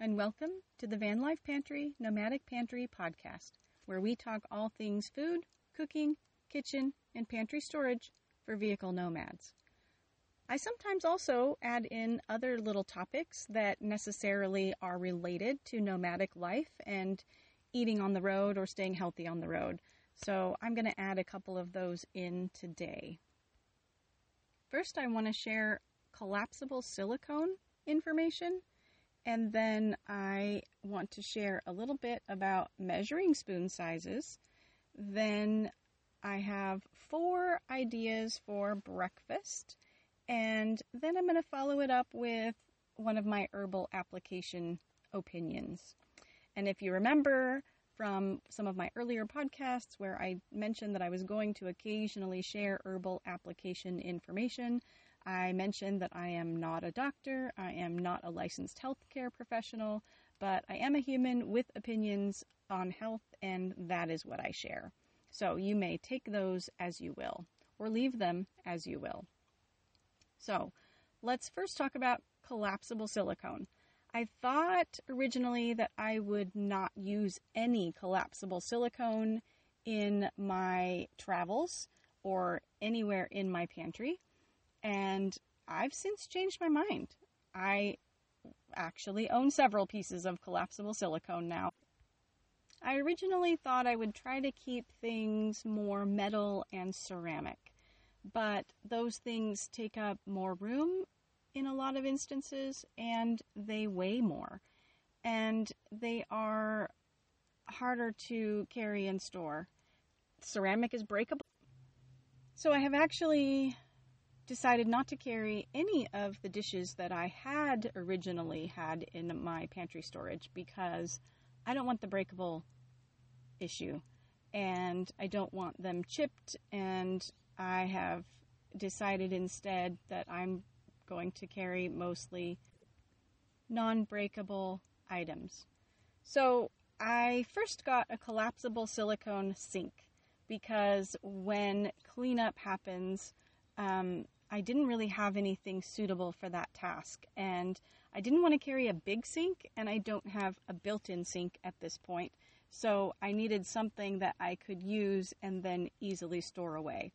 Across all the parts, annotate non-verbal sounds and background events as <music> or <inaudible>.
And welcome to the Van Life Pantry Nomadic Pantry podcast, where we talk all things food, cooking, kitchen, and pantry storage for vehicle nomads. I sometimes also add in other little topics that necessarily are related to nomadic life and eating on the road or staying healthy on the road. So I'm going to add a couple of those in today. First, I want to share collapsible silicone information. And then I want to share a little bit about measuring spoon sizes. Then I have four ideas for breakfast. And then I'm going to follow it up with one of my herbal application opinions. And if you remember from some of my earlier podcasts where I mentioned that I was going to occasionally share herbal application information, I mentioned that I am not a doctor, I am not a licensed healthcare professional, but I am a human with opinions on health, and that is what I share. So you may take those as you will, or leave them as you will. So let's first talk about collapsible silicone. I thought originally that I would not use any collapsible silicone in my travels or anywhere in my pantry. And I've since changed my mind. I actually own several pieces of collapsible silicone now. I originally thought I would try to keep things more metal and ceramic, but those things take up more room in a lot of instances and they weigh more and they are harder to carry and store. Ceramic is breakable. So I have actually decided not to carry any of the dishes that I had originally had in my pantry storage because I don't want the breakable issue and I don't want them chipped and I have decided instead that I'm going to carry mostly non-breakable items. So I first got a collapsible silicone sink because when cleanup happens, um, I didn't really have anything suitable for that task. And I didn't want to carry a big sink, and I don't have a built in sink at this point. So I needed something that I could use and then easily store away.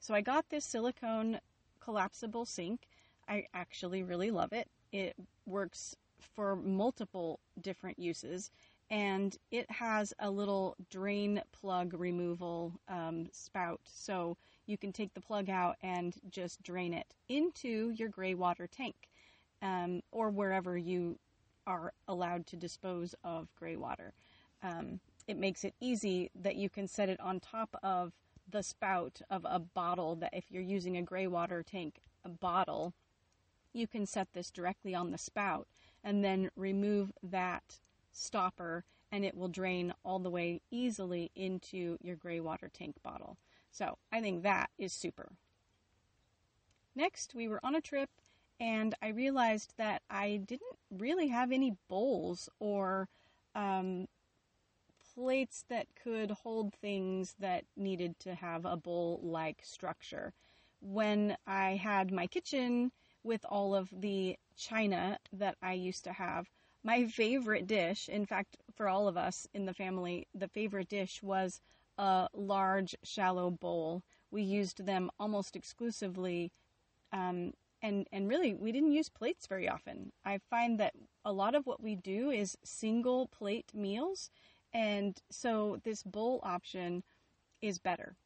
So I got this silicone collapsible sink. I actually really love it. It works for multiple different uses and it has a little drain plug removal um, spout. So you can take the plug out and just drain it into your gray water tank um, or wherever you are allowed to dispose of gray water. Um, it makes it easy that you can set it on top of the spout of a bottle that if you're using a gray water tank a bottle, you can set this directly on the spout and then remove that stopper and it will drain all the way easily into your gray water tank bottle. So I think that is super. Next, we were on a trip and I realized that I didn't really have any bowls or um, plates that could hold things that needed to have a bowl like structure. When I had my kitchen with all of the china that I used to have, my favorite dish, in fact, for all of us in the family, the favorite dish was a large, shallow bowl. We used them almost exclusively, um, and and really we didn't use plates very often. I find that a lot of what we do is single plate meals, and so this bowl option is better.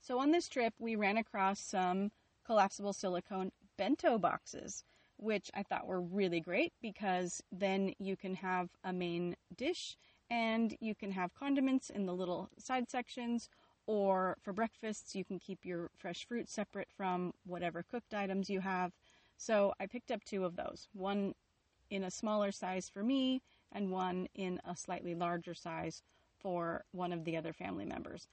So on this trip, we ran across some collapsible silicone bento boxes, which I thought were really great because then you can have a main dish and you can have condiments in the little side sections or for breakfasts you can keep your fresh fruit separate from whatever cooked items you have. So I picked up two of those, one in a smaller size for me and one in a slightly larger size for one of the other family members.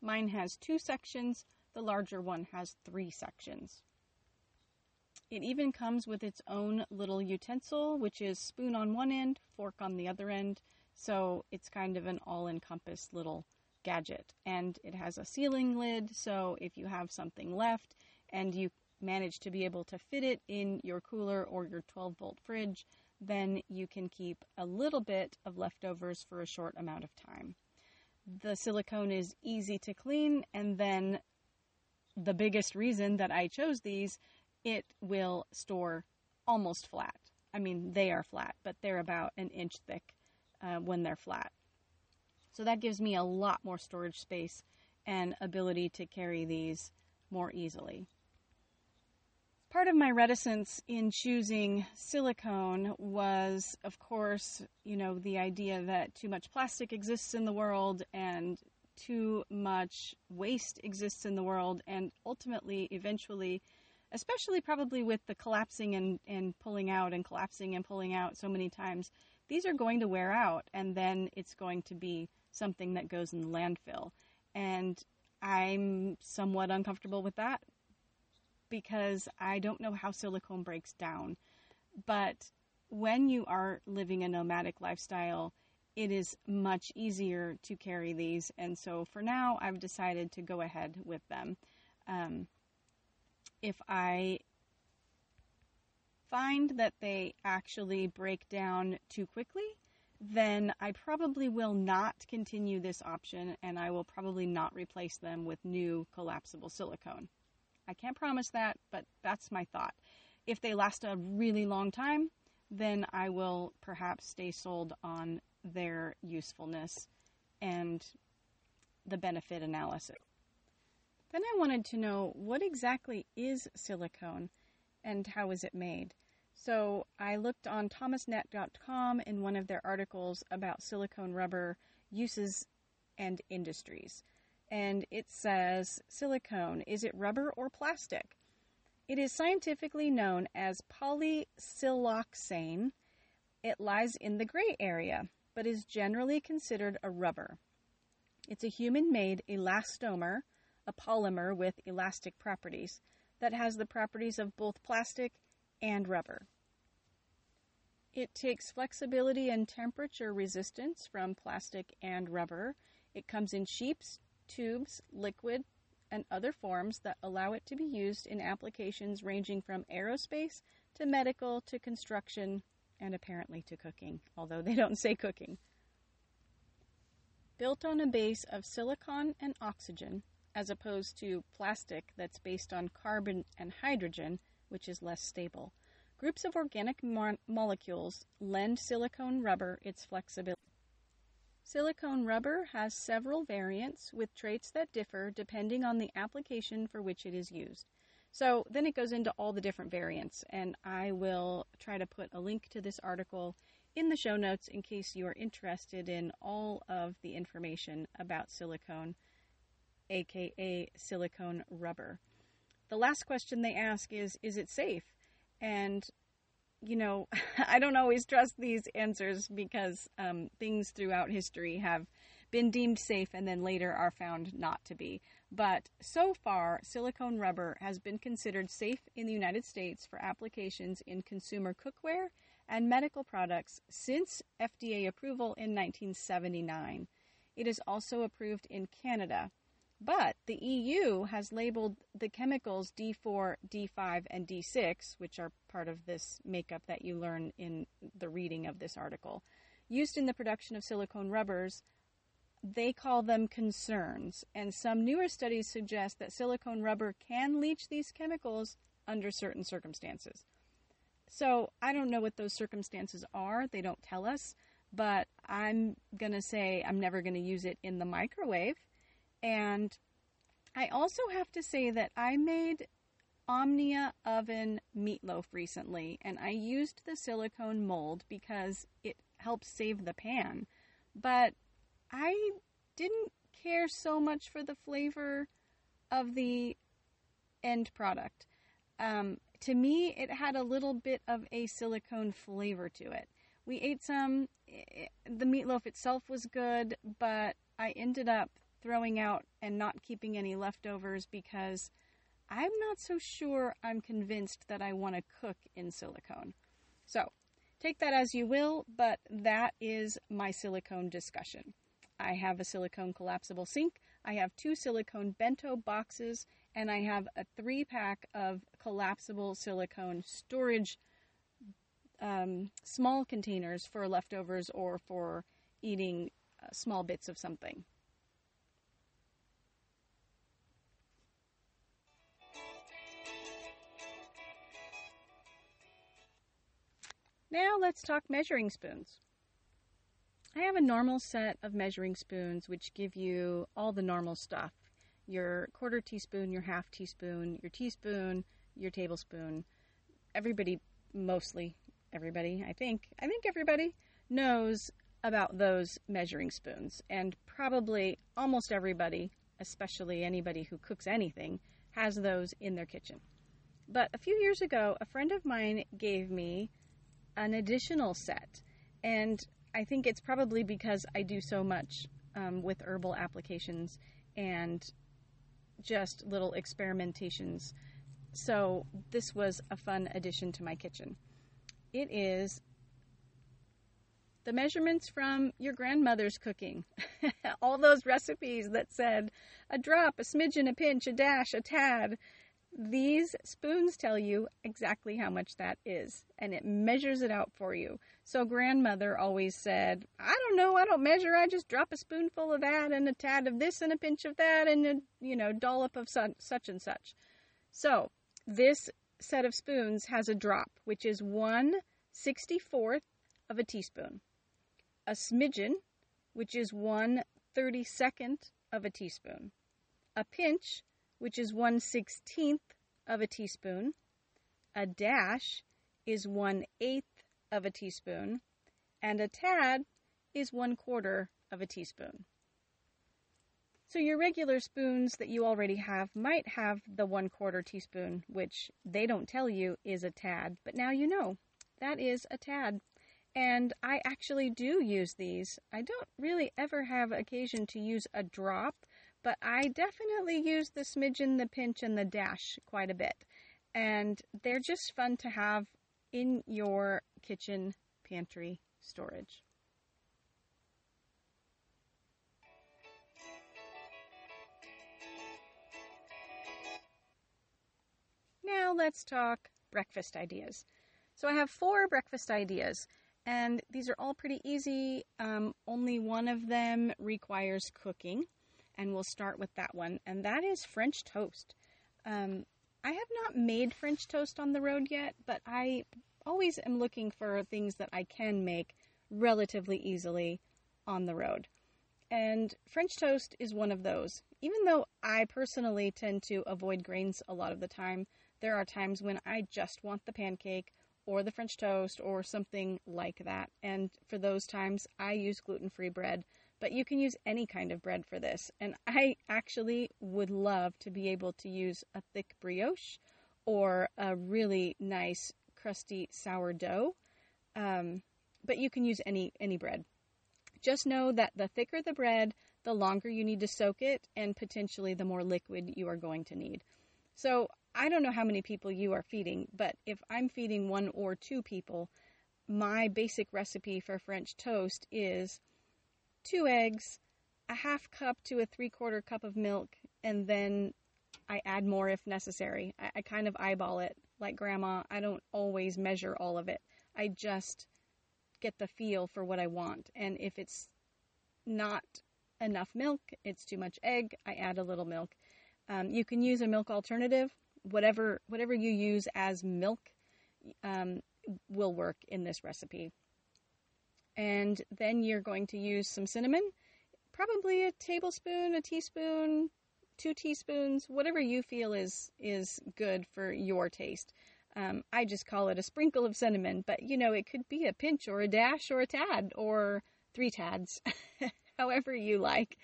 Mine has two sections, the larger one has three sections. It even comes with its own little utensil, which is spoon on one end, fork on the other end. So it's kind of an all encompassed little gadget. And it has a sealing lid, so if you have something left and you manage to be able to fit it in your cooler or your 12 volt fridge, then you can keep a little bit of leftovers for a short amount of time. The silicone is easy to clean, and then the biggest reason that I chose these, it will store almost flat. I mean, they are flat, but they're about an inch thick uh, when they're flat. So that gives me a lot more storage space and ability to carry these more easily. Part of my reticence in choosing silicone was, of course, you know, the idea that too much plastic exists in the world and too much waste exists in the world, and ultimately, eventually, especially probably with the collapsing and, and pulling out and collapsing and pulling out so many times, these are going to wear out, and then it's going to be something that goes in the landfill. And I'm somewhat uncomfortable with that because I don't know how silicone breaks down. But when you are living a nomadic lifestyle, it is much easier to carry these. And so for now, I've decided to go ahead with them. Um, if I find that they actually break down too quickly, then I probably will not continue this option and I will probably not replace them with new collapsible silicone. I can't promise that, but that's my thought. If they last a really long time, then I will perhaps stay sold on their usefulness and the benefit analysis. Then I wanted to know what exactly is silicone and how is it made? So I looked on thomasnet.com in one of their articles about silicone rubber uses and industries. And it says silicone, is it rubber or plastic? It is scientifically known as polysiloxane. It lies in the gray area, but is generally considered a rubber. It's a human made elastomer, a polymer with elastic properties, that has the properties of both plastic and rubber. It takes flexibility and temperature resistance from plastic and rubber. It comes in sheets, tubes, liquid, and other forms that allow it to be used in applications ranging from aerospace to medical to construction and apparently to cooking, although they don't say cooking. Built on a base of silicon and oxygen, as opposed to plastic that's based on carbon and hydrogen, which is less stable. Groups of organic mo- molecules lend silicone rubber its flexibility. Silicone rubber has several variants with traits that differ depending on the application for which it is used. So then it goes into all the different variants, and I will try to put a link to this article in the show notes in case you are interested in all of the information about silicone, aka silicone rubber. The last question they ask is Is it safe? And, you know, <laughs> I don't always trust these answers because um, things throughout history have been deemed safe and then later are found not to be. But so far, silicone rubber has been considered safe in the United States for applications in consumer cookware and medical products since FDA approval in 1979. It is also approved in Canada. But the EU has labeled the chemicals D4, D5, and D6, which are part of this makeup that you learn in the reading of this article, used in the production of silicone rubbers. They call them concerns, and some newer studies suggest that silicone rubber can leach these chemicals under certain circumstances. So I don't know what those circumstances are, they don't tell us, but I'm to say I'm never to use it in the microwave and I also have to say that I made Omnia oven meatloaf recently, and I used the silicone mold because it helps save the pan. But I didn't care so much for the flavor of the end product. Um, to me, it had a little bit of a silicone flavor to it. We ate some, the meatloaf itself was good, but I ended up throwing out and not keeping any leftovers because I'm not so sure I'm convinced that I want to cook in silicone. So, take that as you will, but that is my silicone discussion. I have a silicone collapsible sink, I have two silicone bento boxes, and I have a three pack of collapsible silicone storage um, small containers for leftovers or for eating uh, small bits of something. Now let's talk measuring spoons. I have a normal set of measuring spoons which give you all the normal stuff your quarter teaspoon, your half teaspoon, your teaspoon, your tablespoon. Everybody, mostly everybody, I think, I think everybody knows about those measuring spoons. And probably almost everybody, especially anybody who cooks anything, has those in their kitchen. But a few years ago, a friend of mine gave me an additional set. And I think it's probably because I do so much um, with herbal applications and just little experimentations. So this was a fun addition to my kitchen. It is the measurements from your grandmother's cooking. <laughs> All those recipes that said a drop, a smidgen, a pinch, a dash, a tad. These spoons tell you exactly how much that is, and it measures it out for you. So grandmother always said, I don't know, I don't measure, I just drop a spoonful of that and a tad of this and a pinch of that and a, you know, dollop of such and such. So this set of spoons has a drop, which is 1 64th of a teaspoon, a smidgen, which is 1 32nd of a teaspoon, a pinch, which is 1 16th of a teaspoon, a dash is 1 8th of a teaspoon, and a tad is 1 quarter of a teaspoon. So your regular spoons that you already have might have the one quarter teaspoon, which they don't tell you is a tad, but now you know. That is a tad. And I actually do use these. I don't really ever have occasion to use a drop, but I definitely use the smidgen, the pinch, and the dash quite a bit. And they're just fun to have in your kitchen pantry storage. Now let's talk breakfast ideas. So I have four breakfast ideas, and these are all pretty easy. Um, only one of them requires cooking, and we'll start with that one, and that is French toast. Um, I have not made French toast on the road yet, but I always am looking for things that I can make relatively easily on the road. And French toast is one of those. Even though I personally tend to avoid grains a lot of the time, there are times when I just want the pancake or the French toast or something like that. And for those times, I use gluten free bread. But you can use any kind of bread for this. And I actually would love to be able to use a thick brioche or a really nice crusty sourdough. Um, but you can use any any bread. Just know that the thicker the bread, the longer you need to soak it, and potentially the more liquid you are going to need. So I don't know how many people you are feeding, but if I'm feeding one or two people, my basic recipe for French toast is two eggs, a half cup to a three quarter cup of milk, and then I add more if necessary. I, I kind of eyeball it like grandma. I don't always measure all of it. I just get the feel for what I want. And if it's not enough milk, it's too much egg, I add a little milk. Um, you can use a milk alternative whatever whatever you use as milk um, will work in this recipe. And then you're going to use some cinnamon, probably a tablespoon, a teaspoon, two teaspoons, whatever you feel is is good for your taste. Um, I just call it a sprinkle of cinnamon, but you know it could be a pinch or a dash or a tad or three tads, <laughs> however you like.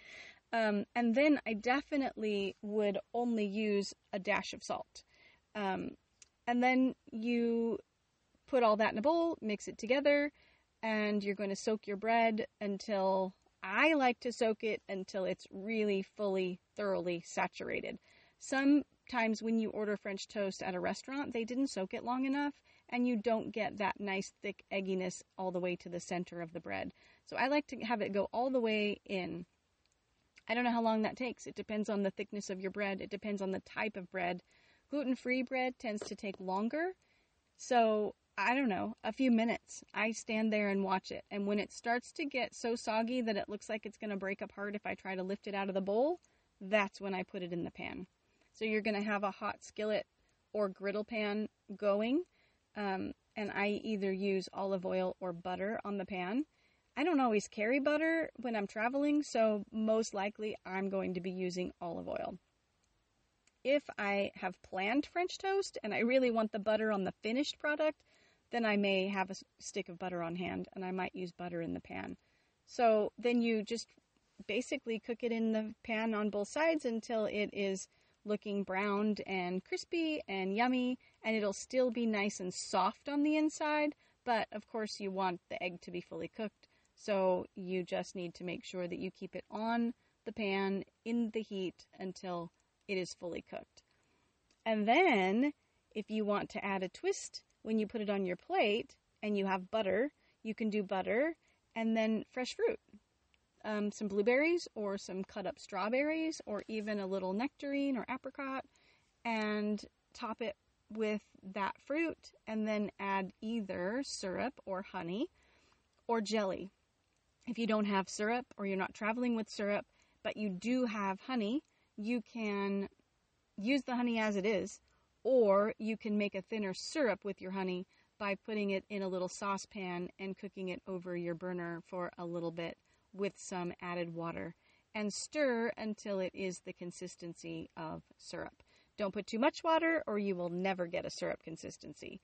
Um, and then I definitely would only use a dash of salt. Um, and then you put all that in a bowl, mix it together, and you're going to soak your bread until I like to soak it until it's really fully, thoroughly saturated. Sometimes when you order French toast at a restaurant, they didn't soak it long enough, and you don't get that nice thick egginess all the way to the center of the bread. So I like to have it go all the way in I don't know how long that takes. It depends on the thickness of your bread, it depends on the type of bread. Gluten free bread tends to take longer. So, I don't know, a few minutes. I stand there and watch it. And when it starts to get so soggy that it looks like it's going to break apart if I try to lift it out of the bowl, that's when I put it in the pan. So you're going to have a hot skillet or griddle pan going. Um, and I either use olive oil or butter on the pan. I don't always carry butter when I'm traveling, so most likely I'm going to be using olive oil. If I have planned French toast and I really want the butter on the finished product, then I may have a stick of butter on hand and I might use butter in the pan. So then you just basically cook it in the pan on both sides until it is looking browned and crispy and yummy, and it'll still be nice and soft on the inside. But of course, you want the egg to be fully cooked, so you just need to make sure that you keep it on the pan in the heat until it is fully cooked. And then, if you want to add a twist when you put it on your plate and you have butter, you can do butter and then fresh fruit um, some blueberries or some cut up strawberries or even a little nectarine or apricot and top it with that fruit and then add either syrup or honey or jelly. If you don't have syrup or you're not traveling with syrup, but you do have honey, you can use the honey as it is, or you can make a thinner syrup with your honey by putting it in a little saucepan and cooking it over your burner for a little bit with some added water and stir until it is the consistency of syrup. Don't put too much water or you will never get a syrup consistency.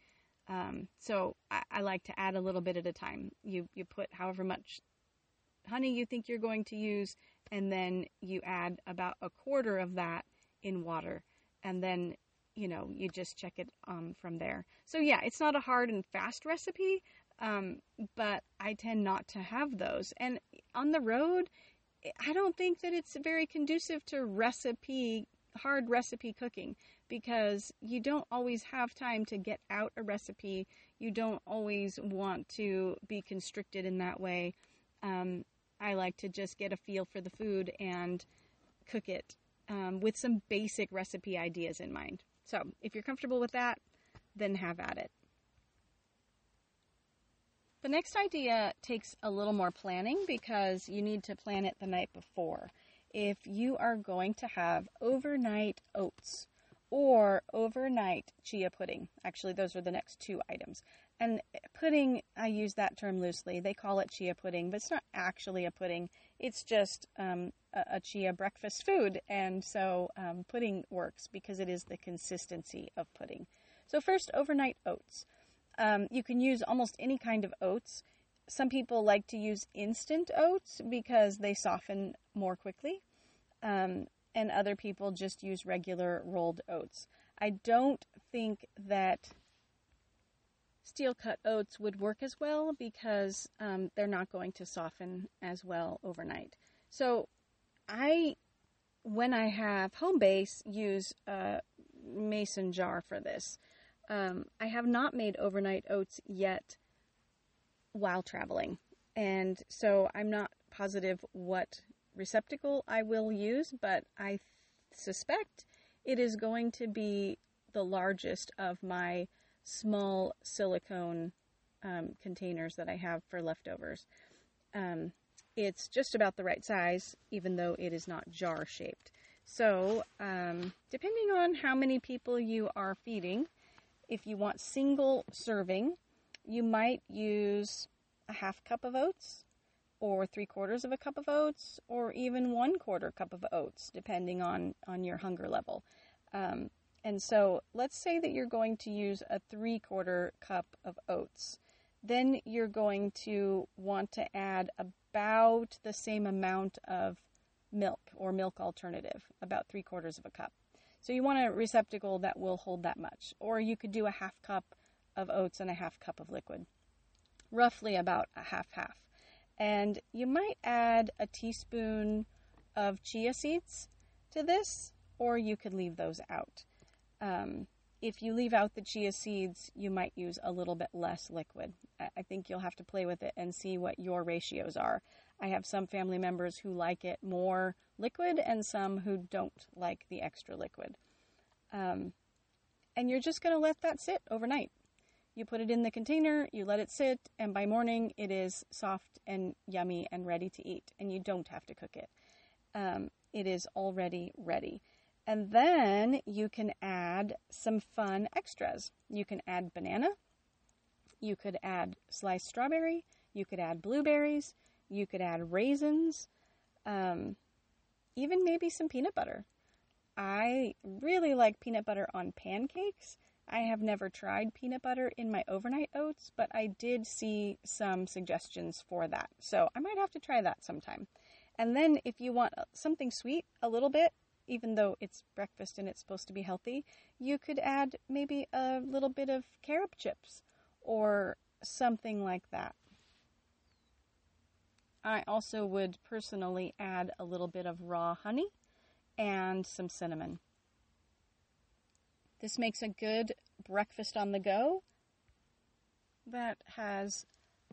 Um, so I, I, like to add a little bit at a time. You, you put however much honey you think you're going to use and then you add about a quarter of that in water and then you know you just check it um, from there so yeah it's not a hard and fast recipe um, but I tend not to have those. And on the road, I don't think that it's very conducive to recipe, hard recipe cooking because you don't always have time to get out a recipe. You don't always want to be constricted in that way. Um, I like to just get a feel for the food and cook it um, with some basic recipe ideas in mind. So if you're comfortable with that, then have at it. The next idea takes a little more planning because you need to plan it the night before. If you are going to have overnight oats or overnight chia pudding, actually, those are the next two items. And pudding, I use that term loosely. They call it chia pudding, but it's not actually a pudding. It's just um, a, a, chia breakfast food. And so um, pudding works because it is the consistency of pudding. So, first, overnight oats. Um, you can use almost any kind of oats. Some people like to use instant oats because they soften more quickly, um, and other people just use regular rolled oats. I don't think that steel cut oats would work as well because um, they're not going to soften as well overnight. So I, when I have home base, use a mason jar for this. Um, I have not made overnight oats yet while traveling, and so I'm not positive what receptacle I will use, but I suspect it is going to be the largest of my small silicone um, containers that I have for leftovers. Um, it's just about the right size, even though it is not jar shaped. So, um, depending on how many people you are feeding, if you want single serving, you might use a half cup of oats or three quarters of a cup of oats or even one quarter cup of oats, depending on, on your hunger level. Um, and so let's say that you're going to use a three quarter cup of oats. Then you're going to want to add about the same amount of milk or milk alternative, about three quarters of a cup. So you want a receptacle that will hold that much. Or you could do a half cup of oats and a half cup of liquid. Roughly about a half half. And you might add a teaspoon of chia seeds to this, or you could leave those out. Um, if you leave out the chia seeds, you might use a little bit less liquid. I think you'll have to play with it and see what your ratios are. I have some family members who like it more liquid and some who don't like the extra liquid. Um, and you're just going to let that sit overnight. You put it in the container, you let it sit, and by morning it is soft and yummy and ready to eat, and you don't have to cook it. Um, it is already ready. And then you can add some fun extras. You can add banana, you could add sliced strawberry, you could add blueberries, you could add raisins, um, even maybe some peanut butter. I really like peanut butter on pancakes. I have never tried peanut butter in my overnight oats, but I did see some suggestions for that. So I might have to try that sometime. And then if you want something sweet, a little bit, even though it's breakfast and it's supposed to be healthy, you could add maybe a little bit of carob chips or something like that. I also would personally add a little bit of raw honey and some cinnamon. This makes a good breakfast on the go that has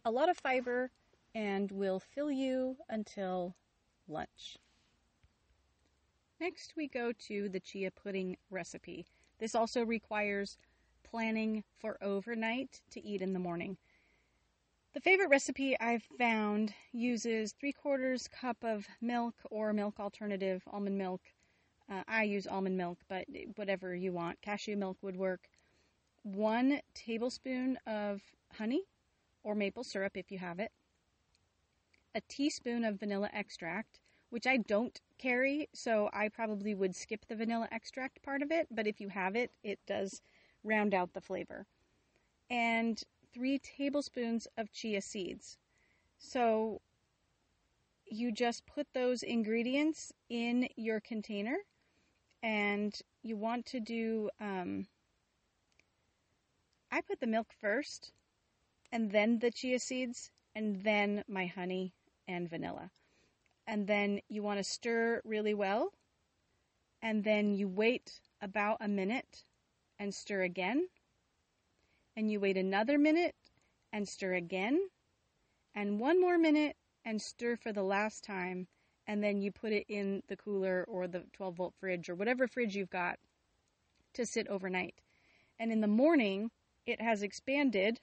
a lot of fiber and will fill you until lunch. Next, we go to the chia pudding recipe. This also requires planning for overnight to eat in the morning. The favorite recipe I've found uses three quarters cup of milk or milk alternative, almond milk. Uh, I use almond milk, but whatever you want. Cashew milk would work. One tablespoon of honey or maple syrup if you have it. A teaspoon of vanilla extract, which I don't carry, so I probably would skip the vanilla extract part of it, but if you have it, it does round out the flavor. And three tablespoons of chia seeds. So you just put those ingredients in your container and you want to do um, i put the milk first and then the chia seeds and then my honey and vanilla and then you want to stir really well and then you wait about a minute and stir again and you wait another minute and stir again, and one more minute and stir for the last time, and then you put it in the cooler or the 12 volt fridge or whatever fridge you've got to sit overnight. And in the morning, it has expanded.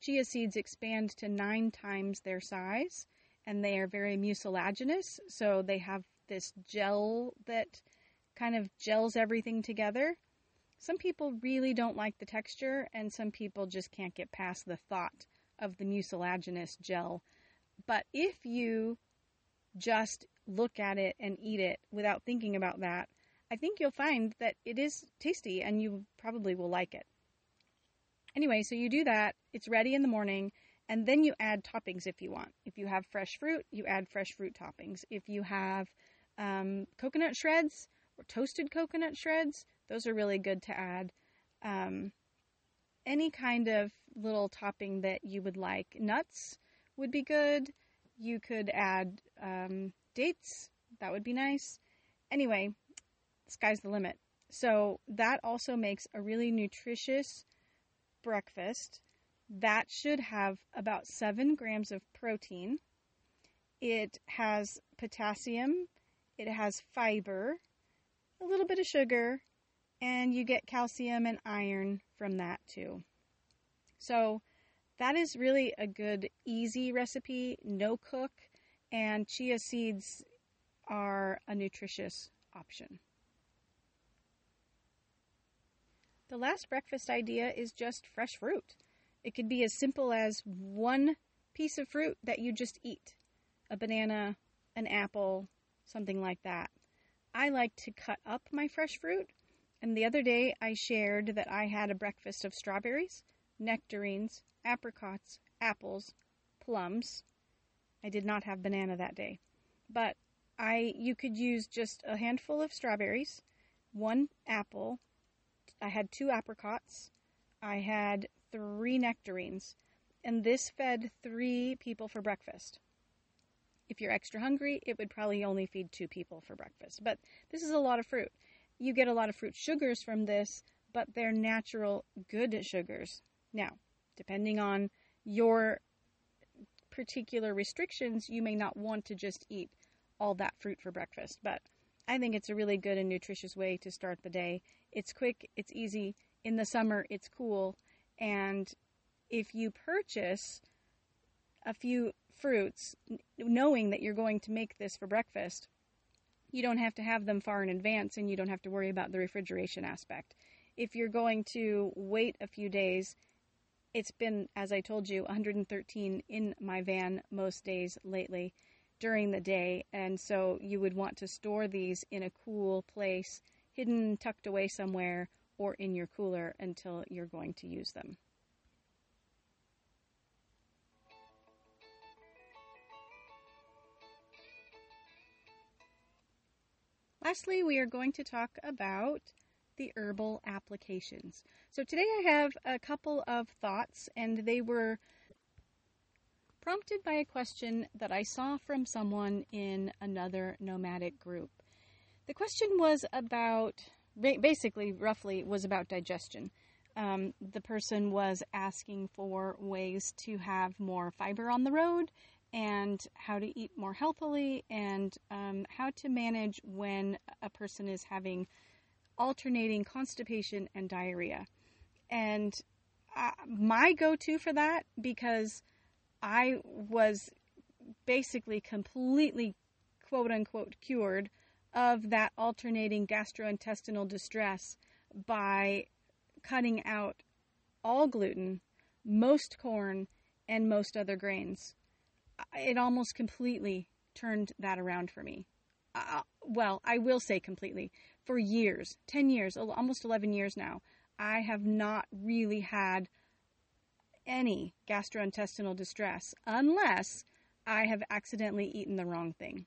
Chia seeds expand to nine times their size, and they are very mucilaginous, so they have this gel that kind of gels everything together some people really don't like the texture, and some people just can't get past the thought of the mucilaginous gel. But if you just look at it and eat it without thinking about that, I think you'll find that it is tasty and you probably will like it. Anyway, so you do that, it's ready in the morning, and then you add toppings if you want. If you have fresh fruit, you add fresh fruit toppings. If you have um, coconut shreds or toasted coconut shreds, those are really good to add. Um, any kind of little topping that you would like. Nuts would be good. You could add um, dates. That would be nice. Anyway, sky's the limit. So that also makes a really nutritious breakfast. That should have about seven grams of protein. It has potassium. It has fiber, a little bit of sugar, and you get calcium and iron from that too. So that is really a good, easy recipe, no cook, and chia seeds are a nutritious option. The last breakfast idea is just fresh fruit. It could be as simple as one piece of fruit that you just eat a banana, an apple, something like that. I like to cut up my fresh fruit and the other day I shared that I had a breakfast of strawberries, nectarines, apricots, apples, plums. I did not have banana that day. But I you could use just a handful of strawberries, one apple, I had two apricots, I had three nectarines, and this fed 3 people for breakfast. If you're extra hungry, it would probably only feed two people for breakfast. But this is a lot of fruit you get a lot of fruit sugars from this, but they're natural good sugars. Now, depending on your particular restrictions, you may not want to just eat all that fruit for breakfast, but I think it's a really good and nutritious way to start the day. It's quick, it's easy. In the summer, it's cool. And if you purchase a few fruits, knowing that you're going to make this for breakfast, you don't have to have them far in advance and you don't have to worry about the refrigeration aspect. If you're going to wait a few days, it's been, as I told you, 113 in my van most days lately during the day, and so you would want to store these in a cool place, hidden, tucked away somewhere, or in your cooler until you're going to use them. Lastly, we are going to talk about the herbal applications. So today I have a couple of thoughts, and they were prompted by a question that I saw from someone in another nomadic group. The question was about, basically, roughly, was about digestion. Um, the person was asking for ways to have more fiber on the road and how to eat more healthily and um, how to manage when a person is having alternating constipation and diarrhea. And uh, my go to for that, because I was basically completely quote unquote cured of that alternating gastrointestinal distress by cutting out all gluten, most corn, and most other grains it almost completely turned that around for me. Uh, well, I will say completely. For years, 10 years, almost 11 years now, I have not really had any gastrointestinal distress unless I have accidentally eaten the wrong thing.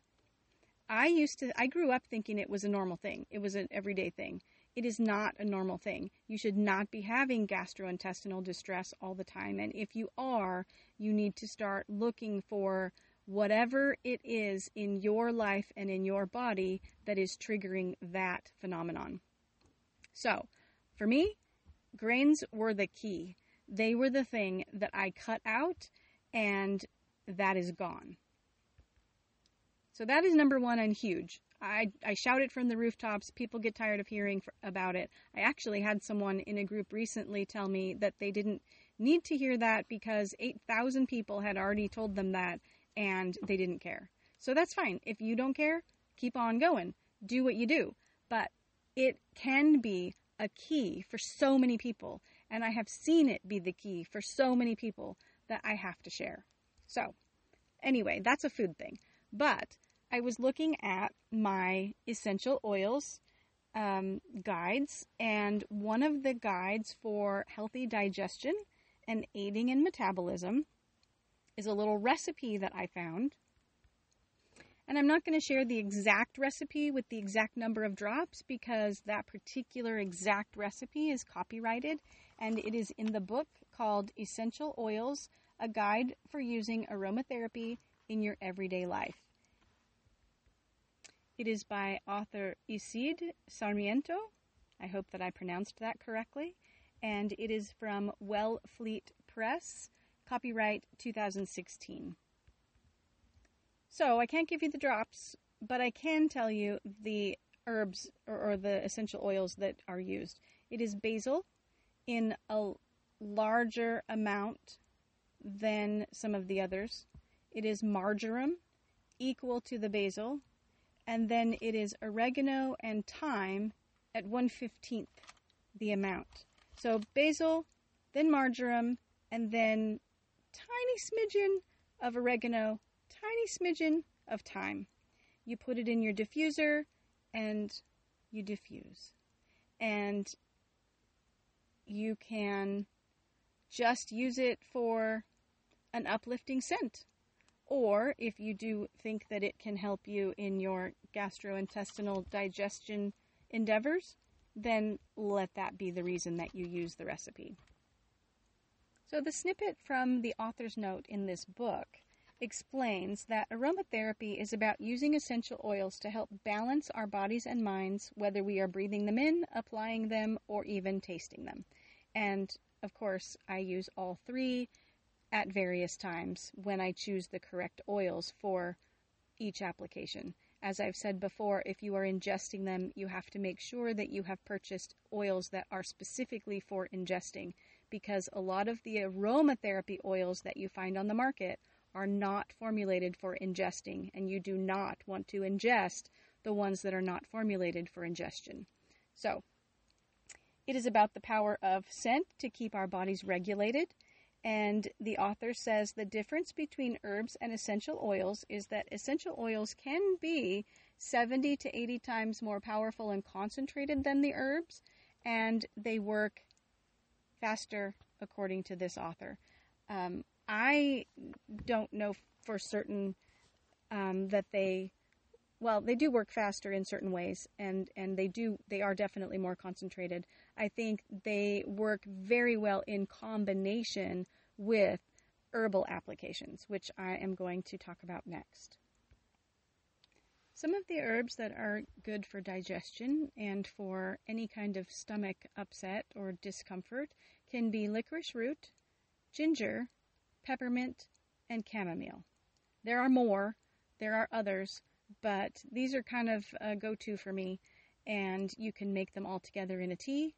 I used to, I grew up thinking it was a normal thing. It was an everyday thing. It is not a normal thing. You should not be having gastrointestinal distress all the time. And if you are, you need to start looking for whatever it is in your life and in your body that is triggering that phenomenon. So, for me, grains were the key. They were the thing that I cut out, and that is gone. So, that is number one and huge. I, I shout it from the rooftops. People get tired of hearing for, about it. I actually had someone in a group recently tell me that they didn't need to hear that because 8,000 people had already told them that and they didn't care. So that's fine. If you don't care, keep on going. Do what you do. But it can be a key for so many people. And I have seen it be the key for so many people that I have to share. So, anyway, that's a food thing. But I was looking at my essential oils um, guides, and one of the guides for healthy digestion and aiding in metabolism is a little recipe that I found. And I'm not going to share the exact recipe with the exact number of drops because that particular exact recipe is copyrighted and it is in the book called Essential Oils A Guide for Using Aromatherapy in Your Everyday Life. It is by author Isid Sarmiento. I hope that I pronounced that correctly. And it is from Wellfleet Press, copyright 2016. So I can't give you the drops, but I can tell you the herbs or, or the essential oils that are used. It is basil in a larger amount than some of the others. It is marjoram equal to the basil and then it is oregano and thyme at 1/15th the amount. So basil, then marjoram, and then tiny smidgen of oregano, tiny smidgen of thyme. You put it in your diffuser and you diffuse. And you can just use it for an uplifting scent. Or if you do think that it can help you in your gastrointestinal digestion endeavors, then let that be the reason that you use the recipe. So, the snippet from the author's note in this book explains that aromatherapy is about using essential oils to help balance our bodies and minds, whether we are breathing them in, applying them, or even tasting them. And of course, I use all three at various times when I choose the correct oils for each application. As I've said before, if you are ingesting them, you have to make sure that you have purchased oils that are specifically for ingesting because a lot of the aromatherapy oils that you find on the market are not formulated for ingesting, and you do not want to ingest the ones that are not formulated for ingestion. So, it is about the power of scent to keep our bodies regulated. And the author says the difference between herbs and essential oils is that essential oils can be 70 to 80 times more powerful and concentrated than the herbs, and they work faster, according to this author. Um, I don't know for certain um, that they, well, they do work faster in certain ways, and and they do they are definitely more concentrated. I think they work very well in combination with herbal applications, which I am going to talk about next. Some of the herbs that are good for digestion and for any kind of stomach upset or discomfort can be licorice root, ginger, peppermint, and chamomile. There are more, there are others, but these are kind of a go to for me. And you can make them all together in a tea.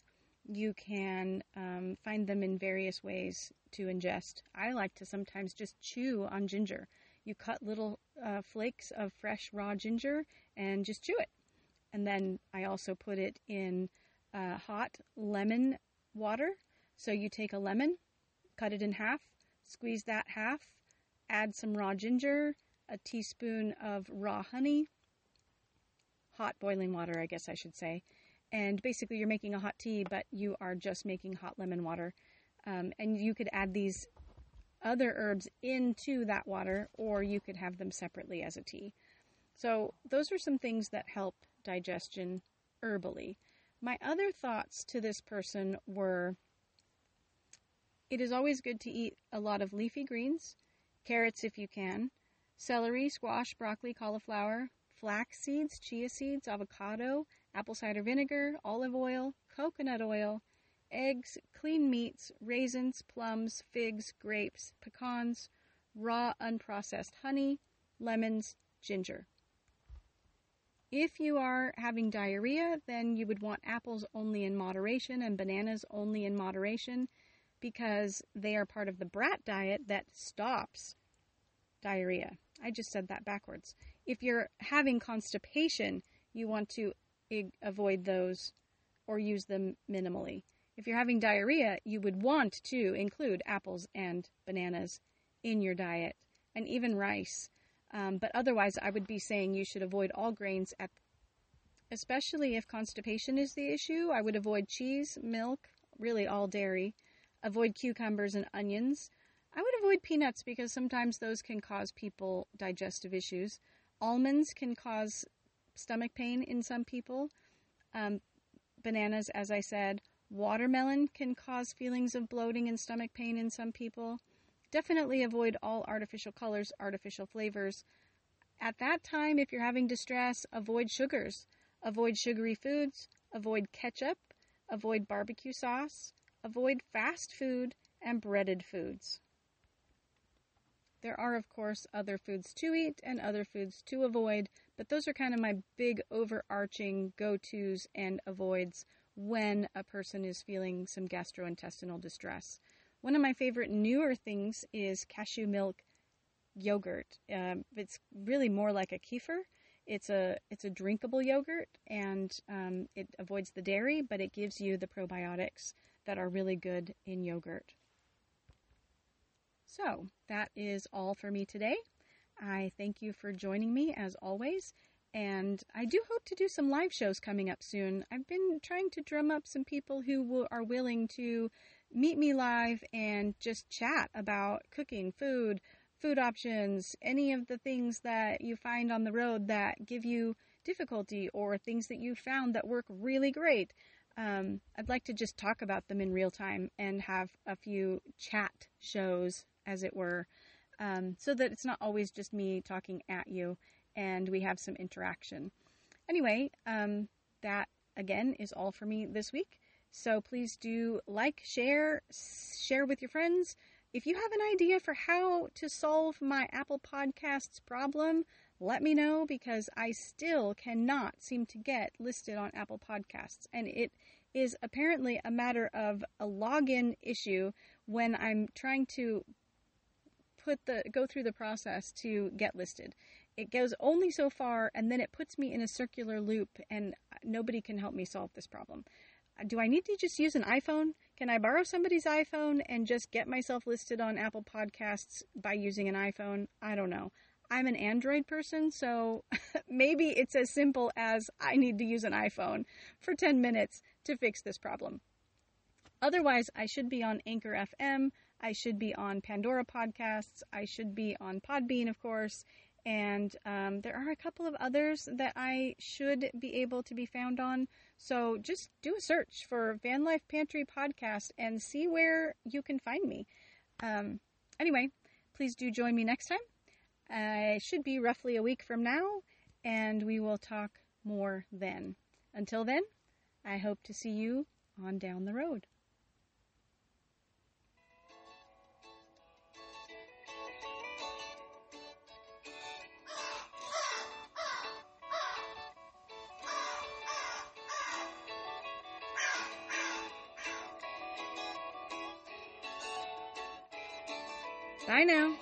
You can um, find them in various ways to ingest. I like to sometimes just chew on ginger. You cut little uh, flakes of fresh raw ginger and just chew it. And then I also put it in uh, hot lemon water. So you take a lemon, cut it in half, Squeeze that half, add some raw ginger, a teaspoon of raw honey, hot boiling water, I guess I should say. And basically, you're making a hot tea, but you are just making hot lemon water. Um, and you could add these other herbs into that water, or you could have them separately as a tea. So, those are some things that help digestion herbally. My other thoughts to this person were it is always good to eat a lot of leafy greens, carrots if you can, celery, squash, broccoli, cauliflower, flax seeds, chia seeds, avocado, apple cider vinegar, olive oil, coconut oil, eggs, clean meats, raisins, plums, figs, grapes, pecans, raw unprocessed honey, lemons, ginger. If you are having diarrhea, then you would want apples only in moderation and bananas only in moderation because they are part of the brat diet that stops diarrhea. I just said that backwards. If you're having constipation, you want to avoid those or use them minimally. If you're having diarrhea, you would want to include apples and bananas in your diet and even rice. Um, but otherwise, I would be saying you should avoid all grains at especially if constipation is the issue. I would avoid cheese, milk, really all dairy, avoid cucumbers and onions. Avoid peanuts because sometimes those can cause people digestive issues. Almonds can cause stomach pain in some people. Um, bananas, as I said. Watermelon can cause feelings of bloating and stomach pain in some people. Definitely avoid all artificial colors, artificial flavors. At that time, if you're having distress, avoid sugars. Avoid sugary foods. Avoid ketchup. Avoid barbecue sauce. Avoid fast food and breaded foods. There are, of course, other foods to eat and other foods to avoid, but those are kind of my big overarching go tos and avoids when a person is feeling some gastrointestinal distress. One of my favorite newer things is cashew milk yogurt. Um, it's really more like a kefir. It's a it's a drinkable yogurt, and um, it avoids the dairy, but it gives you the probiotics that are really good in yogurt. So, that is all for me today. I thank you for joining me as always, and I do hope to do some live shows coming up soon. I've been trying to drum up some people who are willing to meet me live and just chat about cooking, food, food options, any of the things that you find on the road that give you difficulty or things that you found that work really great um, I'd like to just talk about them in real time and have a few chat shows, as it were. um, so that it's not always just me talking at you and we have some interaction. Anyway, um, that again is all for me this week. So please do like, share, share with your friends. If you have an idea for how to solve my Apple Podcasts problem, let me know because I still cannot seem to get listed on Apple Podcasts. And it is apparently a matter of a login issue when I'm trying to put the go through the process to get listed. It goes only so far and then it puts me in a circular loop and nobody can help me solve this problem. Do I need to just use an iPhone? Can I borrow somebody's iPhone and just get myself listed on Apple Podcasts by using an iPhone? I don't know. I'm an Android person, so <laughs> maybe it's as simple as I need to use an iPhone for 10 minutes to fix this problem. Otherwise, I should be on Anchor FM, I should be on Pandora Podcasts, I should be on Podbean, of course, and um, there are a couple of others that I should be able to be found on. So just do a search for Van Life Pantry Podcast and see where you can find me. Um, anyway, please do join me next time. I should be roughly a week from now, and we will talk more then. Until then, I hope to see you on down the road. Bye now.